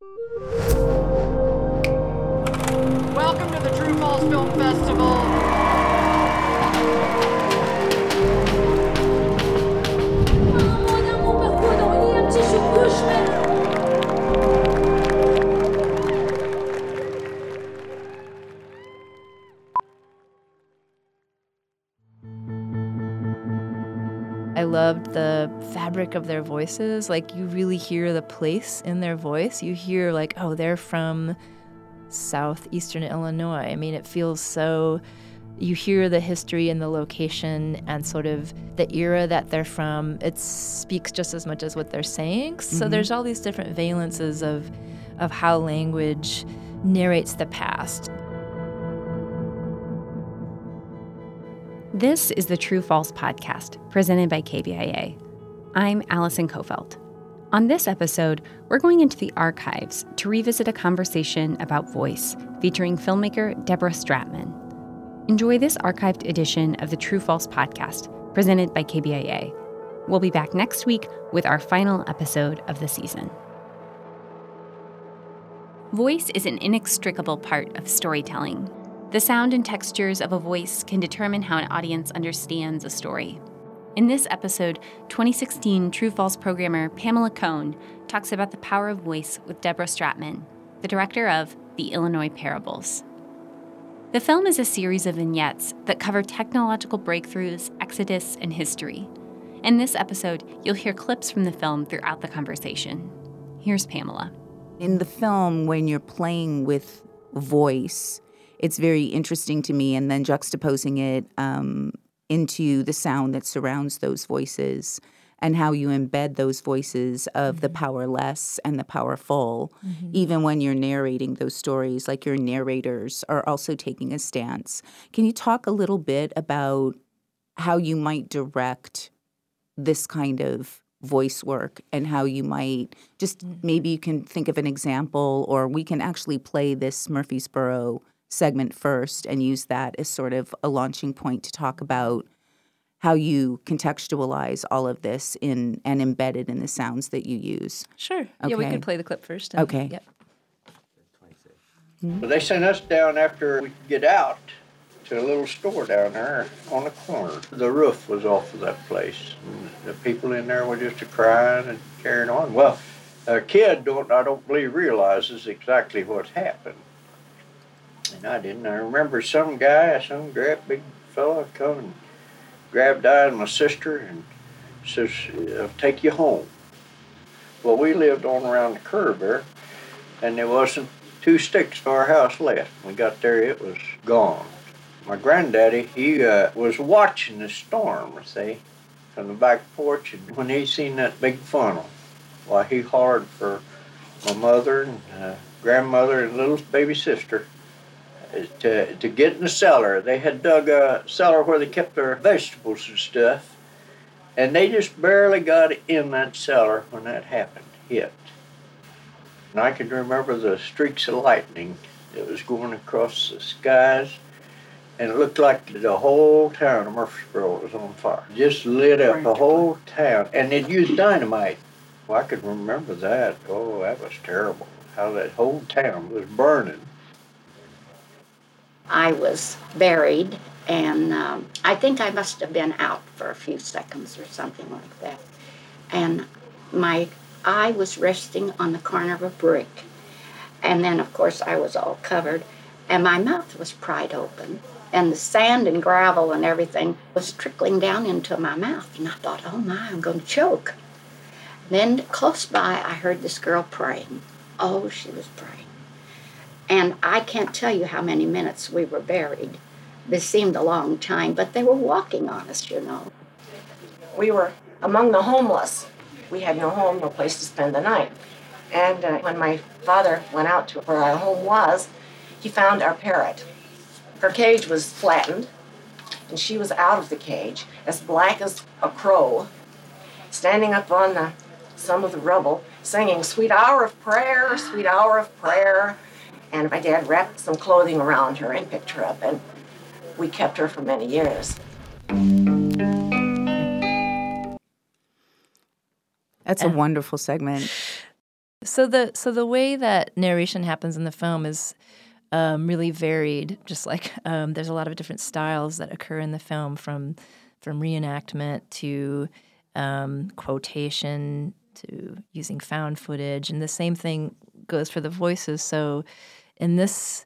Welcome to the True False Film Festival. Fabric of their voices. Like, you really hear the place in their voice. You hear, like, oh, they're from southeastern Illinois. I mean, it feels so. You hear the history and the location and sort of the era that they're from. It speaks just as much as what they're saying. So Mhm. there's all these different valences of, of how language narrates the past. This is the True False podcast, presented by KBIA. I'm Allison Coffelt. On this episode, we're going into the archives to revisit a conversation about voice featuring filmmaker Deborah Stratman. Enjoy this archived edition of the True False podcast, presented by KBIA. We'll be back next week with our final episode of the season. Voice is an inextricable part of storytelling. The sound and textures of a voice can determine how an audience understands a story. In this episode, 2016 True False programmer Pamela Cohn talks about the power of voice with Deborah Stratman, the director of The Illinois Parables. The film is a series of vignettes that cover technological breakthroughs, exodus, and history. In this episode, you'll hear clips from the film throughout the conversation. Here's Pamela. In the film, when you're playing with voice, it's very interesting to me, and then juxtaposing it um, into the sound that surrounds those voices and how you embed those voices of the mm-hmm. powerless and the powerful, mm-hmm. even when you're narrating those stories, like your narrators are also taking a stance. Can you talk a little bit about how you might direct this kind of voice work and how you might just mm-hmm. maybe you can think of an example or we can actually play this Murfreesboro segment first and use that as sort of a launching point to talk about how you contextualize all of this in and embedded in the sounds that you use. Sure. Yeah, we Okay. can play the clip first. and- Okay. Yep. But they sent us down after we could get out to a little store down there on the corner. The roof was off of that place. And the people in there were just a crying and carrying on. Well, a kid don't I don't believe realizes exactly what's happened. And I didn't. I remember some guy, some great big fella come and grabbed I and my sister and says, I'll take you home. Well, we lived on around the curve there, and there wasn't two sticks for our house left. When we got there, it was gone. My granddaddy, he uh, was watching the storm, see, from the back porch, and when he seen that big funnel, why he hollered for my mother and uh, grandmother and little baby sister to, to get in the cellar. They had dug a cellar where they kept their vegetables and stuff, and they just barely got in that cellar when that happened, hit. And I can remember the streaks of lightning that was going across the skies. And it looked like the whole town of Murfreesboro was on fire. Just lit up the whole town. And they'd used dynamite. Well, I could remember that. Oh, that was terrible. How that whole town was burning. I was buried, and um, I think I must have been out for a few seconds or something like that. And my eye was resting on the corner of a brick. And then, of course, I was all covered, and my mouth was pried open, and the sand and gravel and everything was trickling down into my mouth. And I thought, oh my, I'm going to choke. Then, close by, I heard this girl praying. Oh, she was praying. And I can't tell you how many minutes we were buried. This seemed a long time, but they were walking on us, you know. we were among the homeless. We had no home, no place to spend the night. And uh, when my father went out to where our home was, he found our parrot. Her cage was flattened, and she was out of the cage, as black as a crow, standing up on the, some of the rubble, singing "Sweet Hour of Prayer, Sweet Hour of Prayer." And my dad wrapped some clothing around her and picked her up, and we kept her for many years. That's a wonderful segment. So the so the way that narration happens in the film is um, really varied. Just like um, there's a lot of different styles that occur in the film, from from reenactment to um, quotation to using found footage, and the same thing goes for the voices. So in this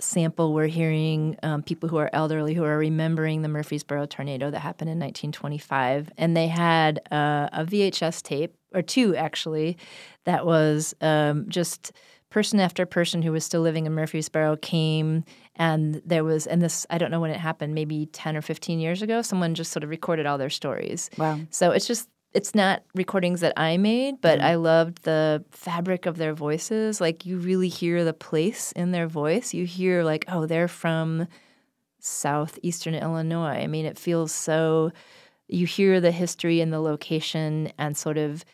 sample, we're hearing um, people who are elderly who are remembering the Murfreesboro tornado that happened in 1925, and they had uh, a VHS tape or two actually that was um, just person after person who was still living in Murfreesboro came and there was and this I don't know when it happened maybe 10 or 15 years ago someone just sort of recorded all their stories. Wow. So it's just it's not recordings that I made, but I loved the fabric of their voices. Like you really hear the place in their voice. You hear like, oh, they're from southeastern Illinois. I mean, it feels so you hear the history and the location and sort of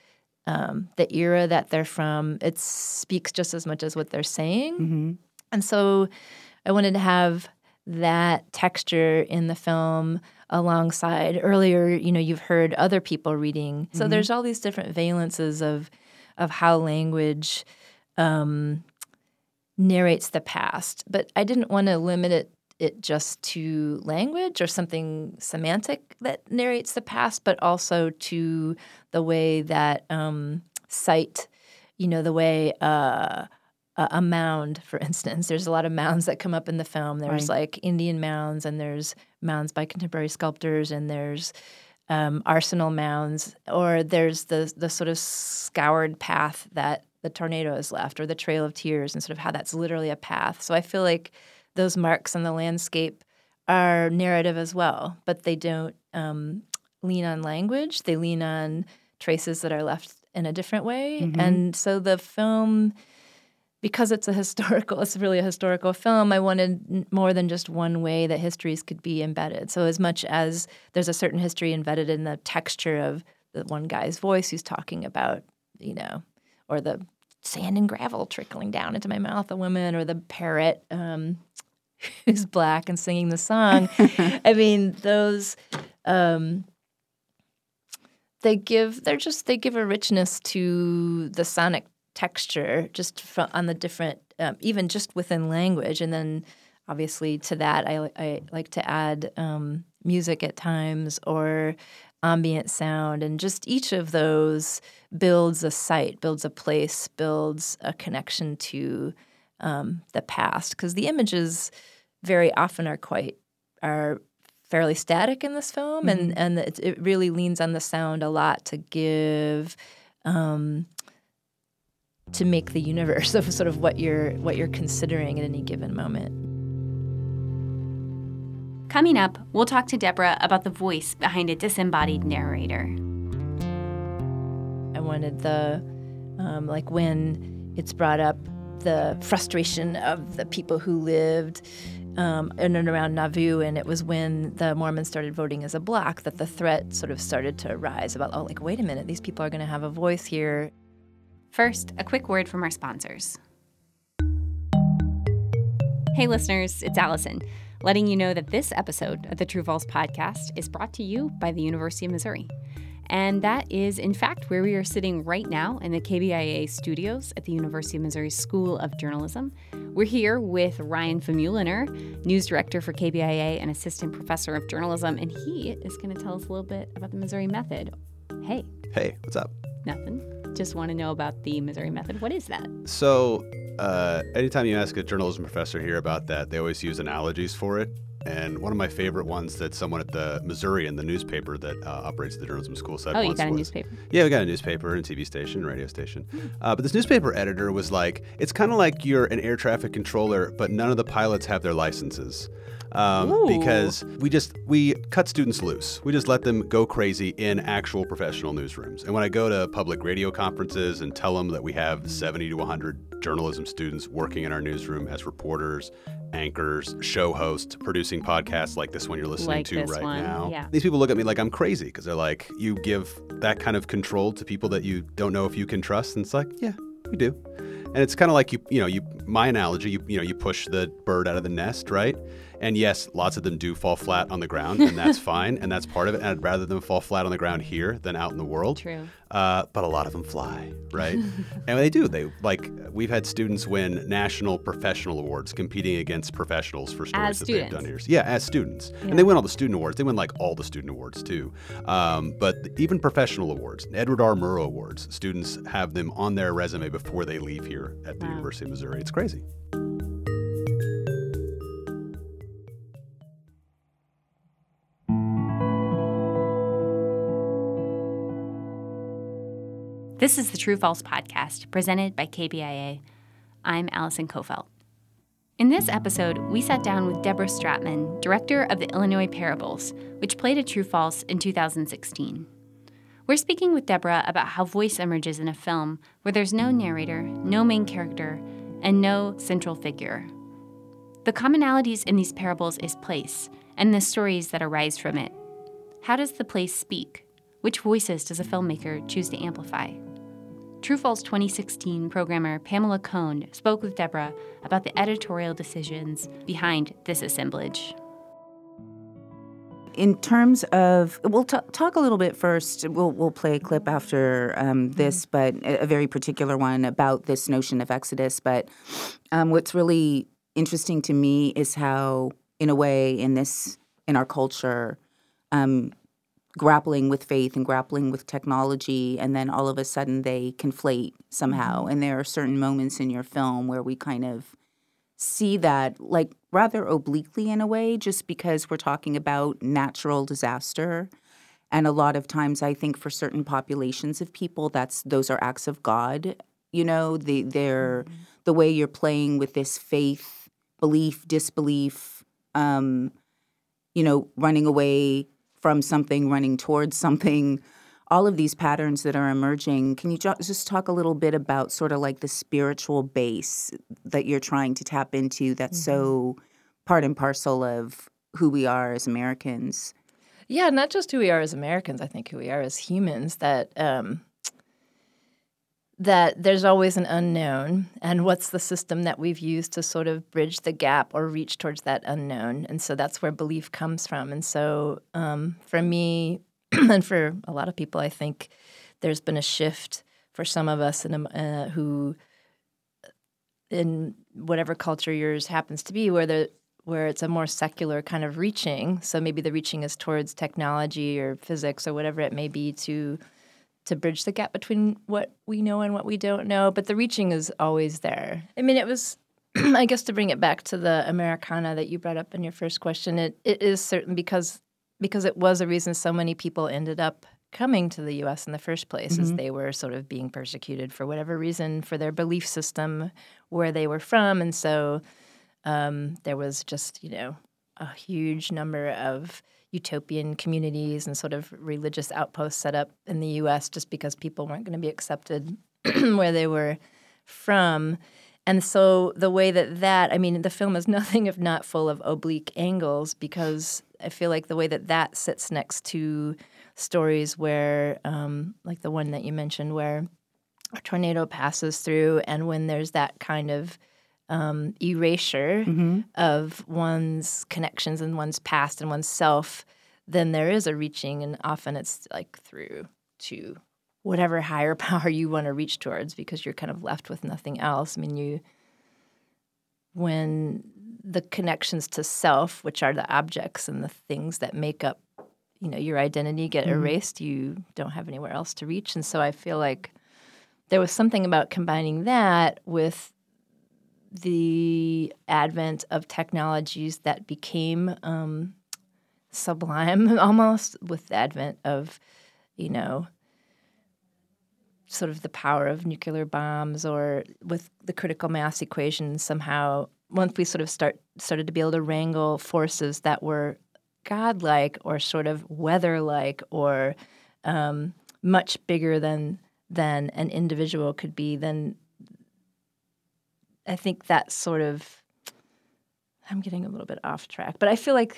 um, the era that they're from. It speaks just as much as what they're saying. Mm-hmm. And so I wanted to have that texture in the film alongside earlier you know you've heard other people reading so there's all these different valences of of how language um, narrates the past but i didn't want to limit it it just to language or something semantic that narrates the past but also to the way that um, sight you know the way uh, a a mound, for instance. There's a lot of mounds that come up in the film. There's Right. like Indian mounds, and there's mounds by contemporary sculptors, and there's um, arsenal mounds, or there's the the sort of scoured path that the tornado has left, or the Trail of Tears, and sort of how that's literally a path. So I feel like those marks on the landscape are narrative as well, but they don't um, lean on language. They lean on traces that are left in a different way, and so the film because it's a historical it's really a historical film i wanted more than just one way that histories could be embedded. So as much as there's a certain history embedded in the texture of the one guy's voice who's talking about you know or the sand and gravel trickling down into my mouth a woman or the parrot um, who's black and singing the song i mean those um, they give they're just they give a richness to the sonic texture just from, on the different um, even just within language. And then obviously to that i, I like to add um, music at times or ambient sound. And just each of those builds a site builds a place builds a connection to um, the past. Because the images very often are quite are fairly static in this film and and it, it really leans on the sound a lot to give um, to make the universe of sort of what you're what you're considering at any given moment. Coming up, we'll talk to Deborah about the voice behind a disembodied narrator. I wanted the um, like when it's brought up the frustration of the people who lived um, in and around Nauvoo, and it was when the Mormons started voting as a bloc that the threat sort of started to rise about oh like wait a minute these people are going to have a voice here First, a quick word from our sponsors. Hey, listeners, it's Allison, letting you know that this episode of the True False podcast is brought to you by the University of Missouri. And that is, in fact, where we are sitting right now in the KBIA studios at the University of Missouri School of Journalism. We're here with Ryan Famuliner, news director for KBIA and assistant professor of journalism, and he is going to tell us a little bit about the Missouri Method. Hey, Hey, what's up? nothing. Just want to know about the Missouri Method. What is that? So, uh, anytime you ask a journalism professor here about that, they always use analogies for it. And one of my favorite ones that someone at the Missouri in the newspaper that uh, operates the journalism school said Oh, you once got a was- newspaper. Yeah, we got a newspaper and TV station, radio station. Uh, but this newspaper editor was like, it's kind of like you're an air traffic controller, but none of the pilots have their licenses. Um, because we just we cut students loose. We just let them go crazy in actual professional newsrooms. And when I go to public radio conferences and tell them that we have 70 to 100 journalism students working in our newsroom as reporters, anchors, show hosts, producing podcasts like this one you're listening Like to right one, now. yeah. These people look at me like I'm crazy because they're like, you give that kind of control to people that you don't know if you can trust, and it's like, yeah, we do. And it's kind of like you, you know, you my analogy, you, you know, you push the bird out of the nest, right? And yes, lots of them do fall flat on the ground, and that's fine, and that's part of it. And I'd rather them fall flat on the ground here than out in the world. True. Uh, but a lot of them fly, right? and they do. They like we've had students win national professional awards competing against professionals for stories As that they've done here. Yeah, as students, and they win all the student awards. They win like all the student awards too. Um, but even professional awards, Edward R. Murrow awards, students have them on their resume before they leave here at the University of Missouri. It's crazy. This is the True False podcast presented by KBIA. I'm Allison Coffelt. In this episode, we sat down with Deborah Stratman, director of the Illinois Parables, which played a True False in 2016. We're speaking with Deborah about how voice emerges in a film where there's no narrator, no main character, and no central figure. The commonalities in these parables is place and the stories that arise from it. How does the place speak? Which voices does a filmmaker choose to amplify? True False 2016 programmer Pamela Cohn spoke with Deborah about the editorial decisions behind this assemblage. in terms of we'll t- talk a little bit first we'll, we'll play a clip after um, this but a, a very particular one about this notion of exodus but um, what's really interesting to me is how in a way in this in our culture um, grappling with faith and grappling with technology and then all of a sudden they conflate somehow. And there are certain moments in your film where we kind of see that like rather obliquely in a way just because we're talking about natural disaster. And a lot of times i think for certain populations of people that's those are acts of god you know? The they're the way you're playing with this faith belief disbelief um you know running away from something running towards something all of these patterns that are emerging can you ju- just talk a little bit about sort of like the spiritual base that you're trying to tap into that's so part and parcel of who we are as americans Yeah, not just who we are as Americans. I think who we are as humans. That um, that there's always an unknown, and what's the system that we've used to sort of bridge the gap or reach towards that unknown? And so that's where belief comes from. And so um, for me, and for a lot of people, I think there's been a shift for some of us in, uh, who, in whatever culture yours happens to be, where the where it's a more secular kind of reaching. So maybe the reaching is towards technology or physics or whatever it may be to to bridge the gap between what we know and what we don't know. But the reaching is always there. I mean, it was. I guess to bring it back to the Americana that you brought up in your first question, it, it is certain because because it was a reason so many people ended up coming to the U.S. in the first place, as they were sort of being persecuted for whatever reason for their belief system, where they were from, and so um, there was just you know a huge number of utopian communities and sort of religious outposts set up in the U.S. just because people weren't going to be accepted where they were from. And so the way that that, I mean, the film is nothing if not full of oblique angles because I feel like the way that that sits next to stories where, um, like the one that you mentioned, where a tornado passes through, and when there's that kind of um, erasure of one's connections and one's past and one's self, then there is a reaching, and often it's like through to whatever higher power you want to reach towards because you're kind of left with nothing else. I mean, you when the connections to self, which are the objects and the things that make up, you know, your identity get erased, you don't have anywhere else to reach. And so I feel like there was something about combining that with the advent of technologies that became um, sublime almost with the advent of, you know, sort of the power of nuclear bombs or with the critical mass equation somehow once we sort of start started to be able to wrangle forces that were godlike or sort of weather-like or um, much bigger than than an individual could be, then I think that sort of I'm getting a little bit off track, but I feel like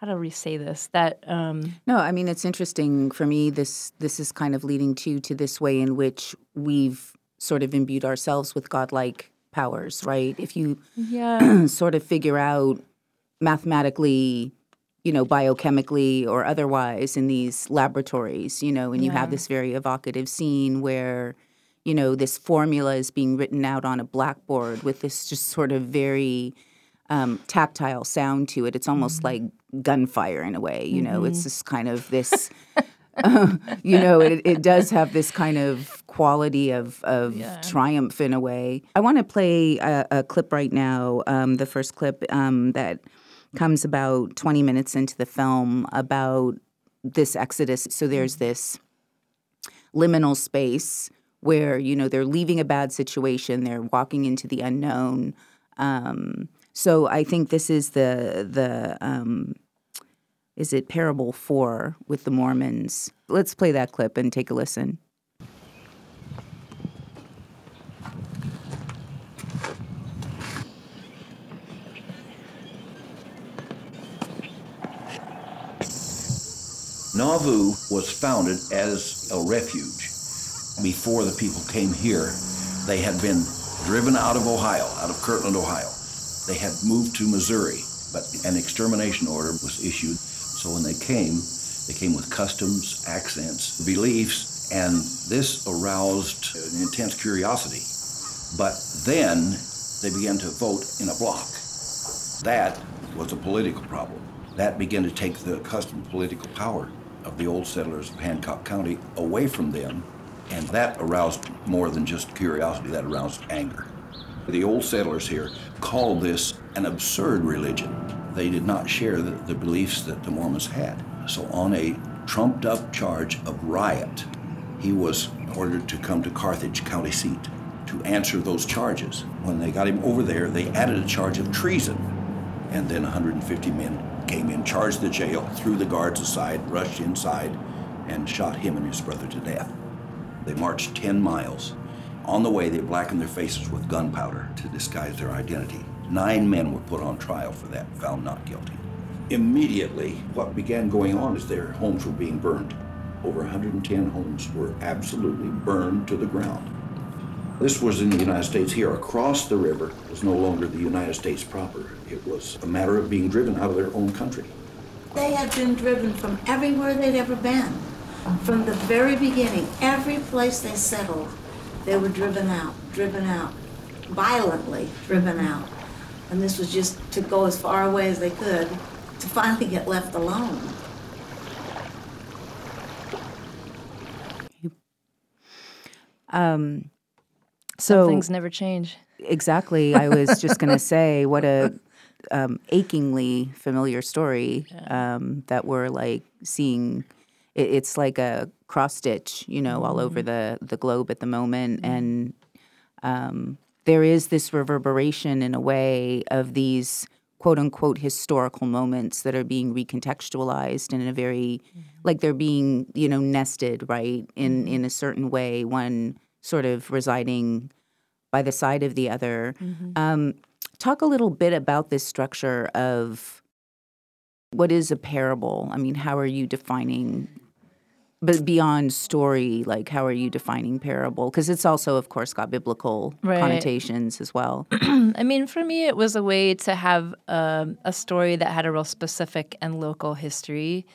how do we say this? That um, No, I mean it's interesting for me. This this is kind of leading to to this way in which we've sort of imbued ourselves with godlike powers, right? If you yeah, sort of figure out mathematically, you know, biochemically or otherwise in these laboratories, you know, and you have this very evocative scene where, you know, this formula is being written out on a blackboard with this just sort of very um, tactile sound to it. It's almost like gunfire in a way, you know, it's just kind of this. uh, you know, it, it does have this kind of quality of, of triumph in a way. I want to play a, a clip right now, um, the first clip um, that comes about 20 minutes into the film about this exodus. So there's this liminal space where, you know, they're leaving a bad situation, they're walking into the unknown. Um, so I think this is the the um, is it parable four with the Mormons. Let's play that clip and take a listen. Nauvoo was founded as a refuge. Before the people came here, they had been driven out of Ohio, out of Kirtland, Ohio. They had moved to Missouri, but an extermination order was issued. So when they came, they came with customs, accents, beliefs, and this aroused an intense curiosity. But then they began to vote in a block. That was a political problem. That began to take the accustomed political power of the old settlers of Hancock County away from them, and that aroused more than just curiosity, that aroused anger. The old settlers here called this an absurd religion. They did not share the, the beliefs that the Mormons had. So, on a trumped up charge of riot, he was ordered to come to Carthage county seat to answer those charges. When they got him over there, they added a charge of treason. And then 150 men came in, charged the jail, threw the guards aside, rushed inside, and shot him and his brother to death. They marched 10 miles. On the way, they blackened their faces with gunpowder to disguise their identity. Nine men were put on trial for that, found not guilty. Immediately, what began going on is their homes were being burned. Over 110 homes were absolutely burned to the ground. This was in the United States here. Across the river was no longer the United States proper. It was a matter of being driven out of their own country. They had been driven from everywhere they'd ever been. From the very beginning, every place they settled, they were driven out, driven out, violently driven out. And this was just to go as far away as they could to finally get left alone. Um, Some so things never change. exactly, I was just going to say what a um, achingly familiar story um, that we're like seeing. It, it's like a cross stitch, you know, all over mm-hmm. the the globe at the moment, mm-hmm. and um, there is this reverberation in a way of these quote unquote historical moments that are being recontextualized and in a very mm-hmm. like they're being you know nested right in in a certain way one sort of residing by the side of the other. Um, talk a little bit about this structure of what is a parable. I mean how are you defining but beyond story like how are you defining parable because it's also of course got biblical Right. connotations as well I mean, for me, it was a way to have um, a story that had a real specific and local history.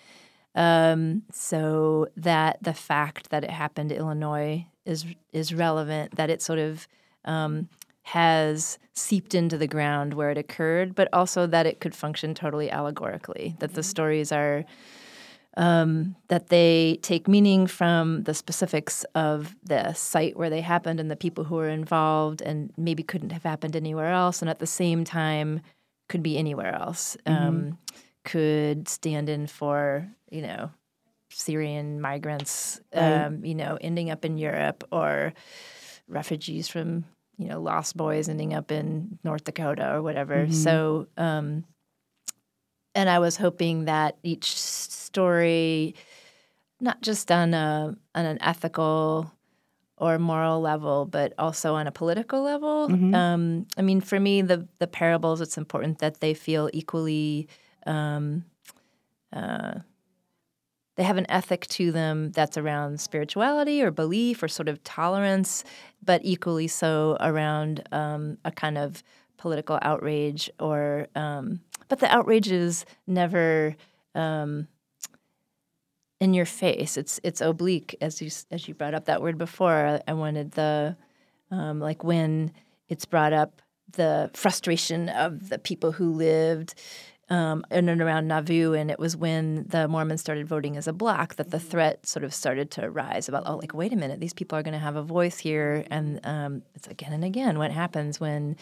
Um, so that the fact that it happened in Illinois is is relevant. That it sort of um, has seeped into the ground where it occurred, but also that it could function totally allegorically. That the stories are um, that they take meaning from the specifics of the site where they happened and the people who were involved, and maybe couldn't have happened anywhere else, and at the same time could be anywhere else. Um, could stand in for you know Syrian migrants, um, you know, ending up in Europe or refugees from you know Lost Boys ending up in North Dakota or whatever. So. And I was hoping that each story, not just on a on an ethical or moral level, but also on a political level. Um, I mean, for me, the the parables, it's important that they feel equally. Um, uh, they have an ethic to them that's around spirituality or belief or sort of tolerance, but equally so around um, a kind of political outrage or um, but the outrage is never um, in your face. It's it's oblique, as you as you brought up that word before. I wanted the um, like when it's brought up the frustration of the people who lived um, in and around Nauvoo, and it was when the Mormons started voting as a bloc that the threat sort of started to rise about, oh, like, wait a minute, these people are going to have a voice here, and um, it's again and again what happens when,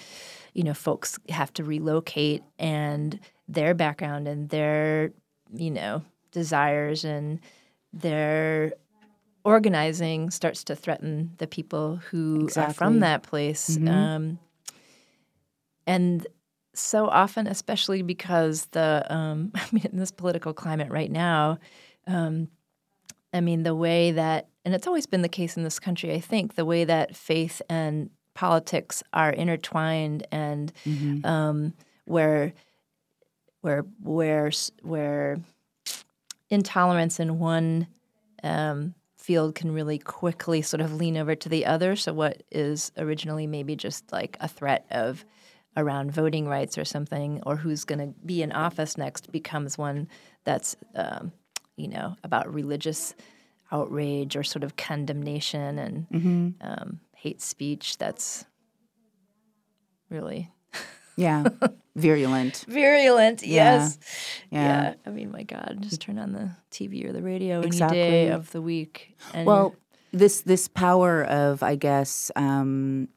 you know, folks have to relocate and their background and their, you know, desires and their organizing starts to threaten the people who Exactly. are from that place. Mhm. Um, and so often, especially because the, um, I mean, in this political climate right now, um, I mean, the way that, and it's always been the case in this country, I think, the way that faith and politics are intertwined and Mm-hmm. um, where, where, where, where intolerance in one um, field can really quickly sort of lean over to the other. So, what is originally maybe just like a threat of around voting rights or something, or who's going to be in office next, becomes one that's, um, you know, about religious outrage or sort of condemnation and Mm-hmm. um, hate speech. That's really Yeah. Virulent. virulent. Yeah. Yes. Yeah. I mean, my God, just turn on the TV or the radio any day of the week. And Well, this this power of, I guess, um,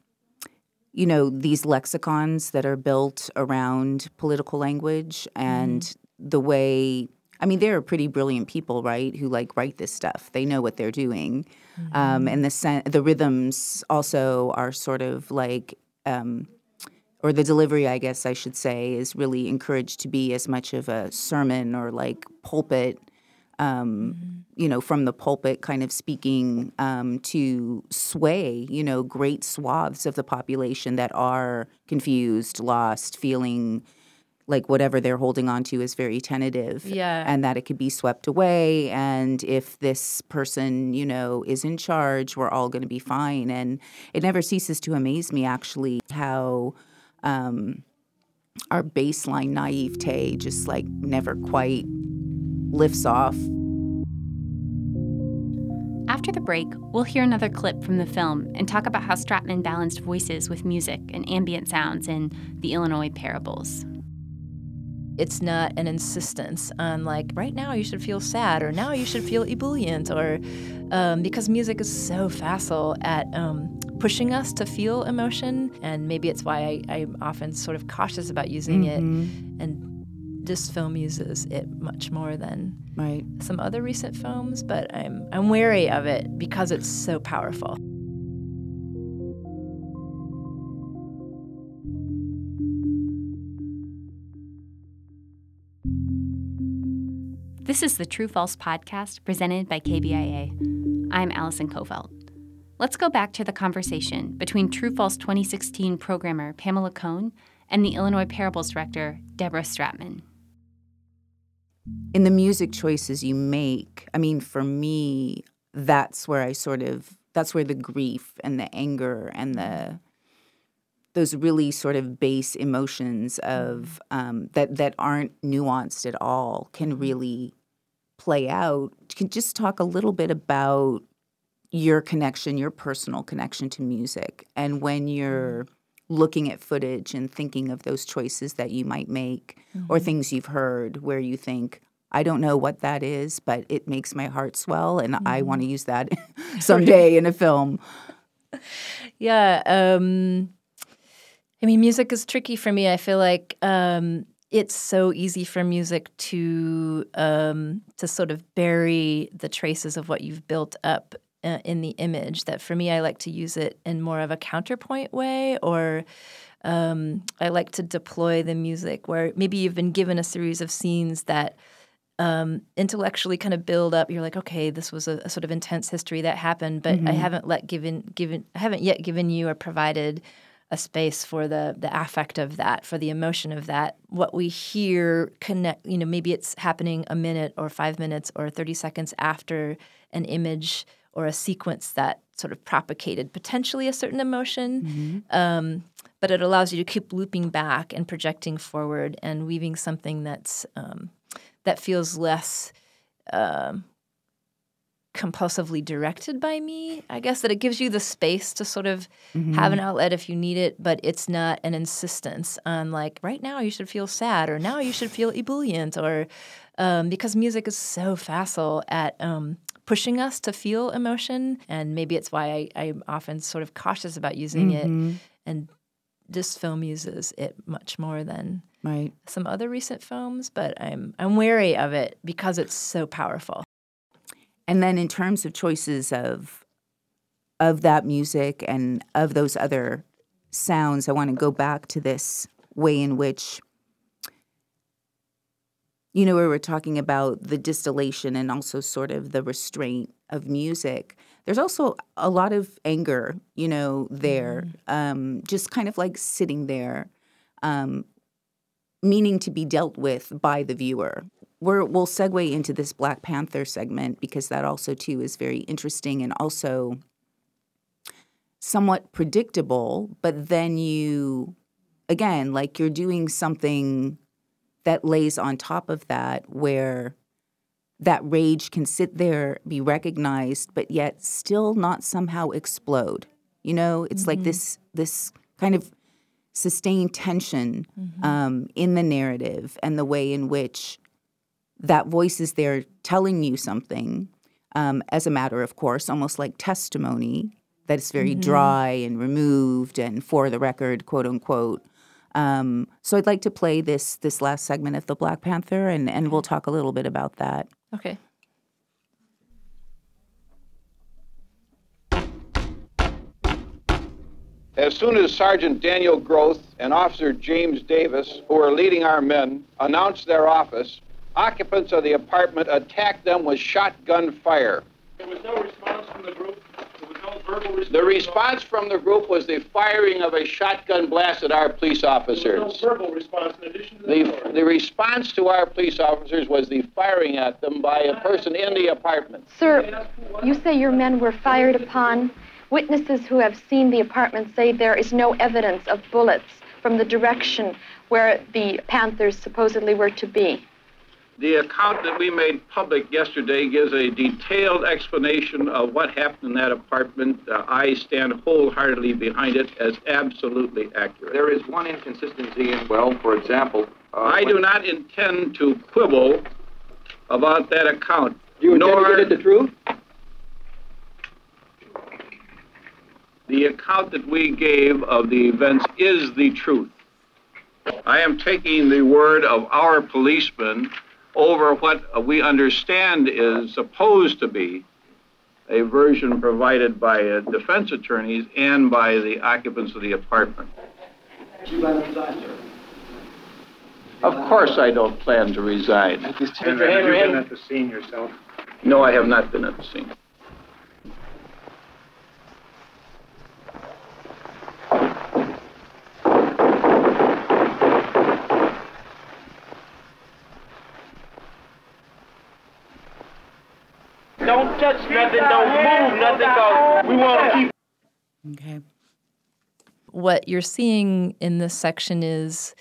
you know, these lexicons that are built around political language and the way. I mean, there are pretty brilliant people, right, who like write this stuff. They know what they're doing, um, and the sen- the rhythms also are sort of like. Um, or the delivery, I guess I should say, is really encouraged to be as much of a sermon or like pulpit, um, you know, from the pulpit kind of speaking um, to sway, you know, great swaths of the population that are confused, lost, feeling like whatever they're holding on to is very tentative. Yeah. And that it could be swept away. And if this person, you know, is in charge, we're all going to be fine. And it never ceases to amaze me, actually, how um, our baseline naivete just like never quite lifts off. After the break, we'll hear another clip from the film and talk about how Stratman balanced voices with music and ambient sounds in the Illinois Parables. it's not an insistence on like right now you should feel sad or now you should feel ebullient or um, because music is so facile at um, pushing us to feel emotion and maybe it's why I, I'm often sort of cautious about using it and this film uses it much more than Right. some other recent films but I'm, I'm wary of it because it's so powerful This is the True False podcast presented by KBIA. I'm Allison Coffelt. Let's go back to the conversation between True False 2016 programmer Pamela Cohn and the Illinois Parables director Deborah Stratman. In the music choices you make, I mean, for me, that's where I sort of that's where the grief and the anger and the those really sort of base emotions of um, that that aren't nuanced at all can really play out. Can just talk a little bit about your connection, your personal connection to music, and when you're looking at footage and thinking of those choices that you might make or things you've heard where you think I don't know what that is, but it makes my heart swell, and I want to use that someday in a film. Yeah. Um, I mean, music is tricky for me. I feel like um, it's so easy for music to um, to sort of bury the traces of what you've built up uh, in the image. That for me, I like to use it in more of a counterpoint way, or um, I like to deploy the music where maybe you've been given a series of scenes that um, intellectually kind of build up. You're like, okay, this was a, a sort of intense history that happened, but I haven't let given given I haven't yet given you or provided a space for the the affect of that, for the emotion of that. What we hear connect, you know, maybe it's happening a minute or five minutes or thirty seconds after an image or a sequence that sort of propagated potentially a certain emotion. Um, but it allows you to keep looping back and projecting forward and weaving something that's um, that feels less um, compulsively directed by me. I guess that it gives you the space to sort of have an outlet if you need it, but it's not an insistence on like right now you should feel sad or now you should feel ebullient or um, because music is so facile at um, pushing us to feel emotion, and maybe it's why I, I'm often sort of cautious about using it. And this film uses it much more than Right. some other recent films, but I'm I'm wary of it because it's so powerful. And then in terms of choices of of that music and of those other sounds, I want to go back to this way in which you know, we were talking about the distillation and also sort of the restraint of music. There's also a lot of anger, you know, there, um, just kind of like sitting there, um, meaning to be dealt with by the viewer. We're, we'll segue into this Black Panther segment because that also too is very interesting and also somewhat predictable. But then you, again, like you're doing something that lays on top of that where that rage can sit there, be recognized, but yet still not somehow explode. You know, it's like mm-hmm. this this kind of sustained tension um, in the narrative and the way in which that voice is there telling you something um, as a matter of course, almost like testimony that is very dry and removed and for the record, quote unquote. Um, so I'd like to play this this last segment of the Black Panther, and, and we'll talk a little bit about that. Okay. As soon as Sergeant Daniel Groth and Officer James Davis, who were leading our men, announced their office, occupants of the apartment attacked them with shotgun fire. There was no response from the group. There was no verbal response. The response from the group was the firing of a shotgun blast at our police There was officers. no verbal response in addition to the, The, the response to our police officers was the firing at them by a person in the apartment. Sir, you say your men were fired upon. Witnesses who have seen the apartment say there is no evidence of bullets from the direction where the Panthers supposedly were to be. The account that we made public yesterday gives a detailed explanation of what happened in that apartment. Uh, I stand wholeheartedly behind it as absolutely accurate. There is one inconsistency in, well, for example. Uh, I do not intend to quibble about that account. Do you intend nor to get at the truth? The account that we gave of the events is the truth. I am taking the word of our policemen over what we understand is supposed to be a version provided by uh, defense attorneys and by the occupants of the apartment. Of course, I don't plan to resign. Mr. Henry, you've been at the scene yourself. No, I have not been at the scene. Don't touch nothing, don't move nothing, cause we want to keep Okay. What you're seeing in this section is,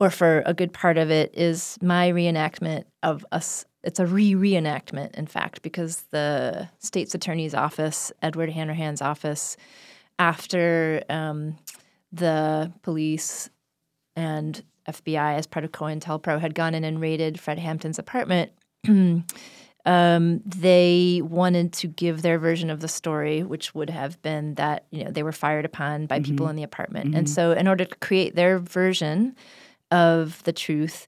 or for a good part of it, is my reenactment of us. It's a re reenactment, in fact, because the state's attorney's office, Edward Hanrahan's office, after um, the police and FBI, as part of COINTELPRO, had gone in and raided Fred Hampton's apartment. um, they wanted to give their version of the story, which would have been that you know they were fired upon by people in the apartment, and so in order to create their version of the truth,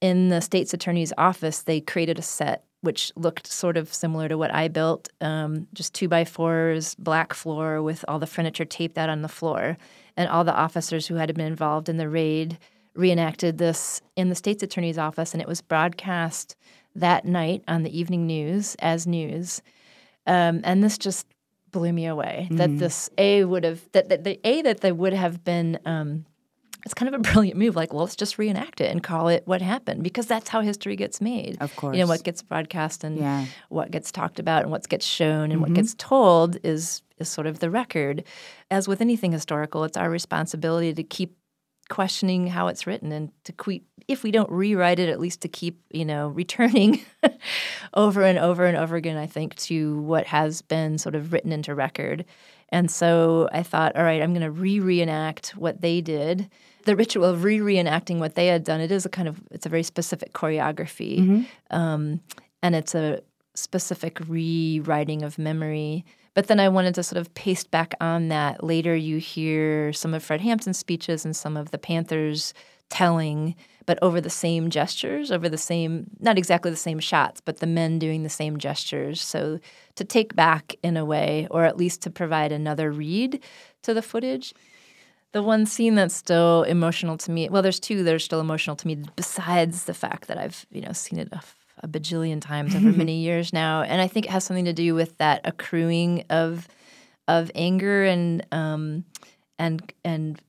in the state's attorney's office, they created a set which looked sort of similar to what I built, um, just two by fours, black floor with all the furniture taped out on the floor, and all the officers who had been involved in the raid reenacted this in the state's attorney's office, and it was broadcast that night on the evening news as news. Um, and this just blew me away that this A would have that, that the A that they would have been um, it's kind of a brilliant move. Like, well, let's just reenact it and call it what happened because that's how history gets made. Of course. You know, what gets broadcast and Yeah. what gets talked about and what gets shown and what Mhm. gets told is is sort of the record. As with anything historical, it's our responsibility to keep questioning how it's written and to keep if we don't rewrite it at least to keep you know returning over and over and over again i think to what has been sort of written into record. And so i thought all right i'm going to re-reenact what they did. The ritual of re-reenacting what they had done it is a kind of it's a very specific choreography. Mhm. um, and it's a specific rewriting of memory but then I wanted to sort of paste back on that. Later, you hear some of Fred Hampton's speeches and some of the Panthers telling, but over the same gestures, over the same, not exactly the same shots, but the men doing the same gestures. So to take back in a way, or at least to provide another read to the footage. The one scene that's still emotional to me, well, there's two that are still emotional to me, besides the fact that I've, you know, seen it a, a bajillion times over many years now. And I think it has something to do with that accruing of of anger and um and and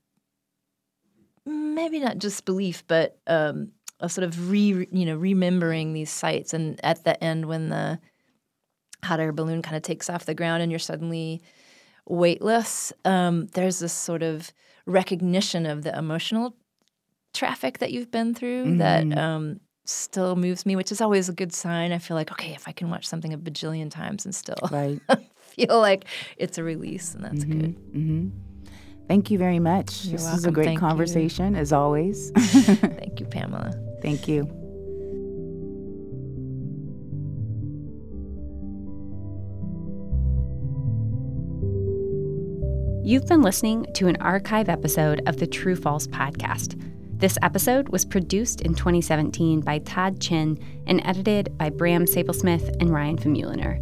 maybe not just belief, but um a sort of re you know, remembering these sites and at the end when the hot air balloon kind of takes off the ground and you're suddenly weightless, um, there's this sort of recognition of the emotional traffic that you've been through that Mhm. um, still moves me, which is always a good sign. I feel like, okay, if I can watch something a bajillion times and still Right. feel like it's a release, and that's good. hmm Thank you very much. You're this is a great Thank you. conversation, as always. Thank you, Pamela. Thank you. You've been listening to an archive episode of the True False podcast. This episode was produced in 2017 by Todd Chin and edited by Bram Sable-Smith and Ryan Famuliner.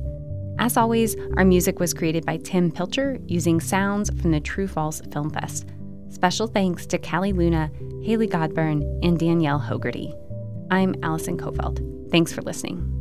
As always, our music was created by Tim Pilcher using sounds from the True False Film Fest. Special thanks to Callie Luna, Haley Godburn, and Danielle Hogarty. I'm Allison Coffelt. Thanks for listening.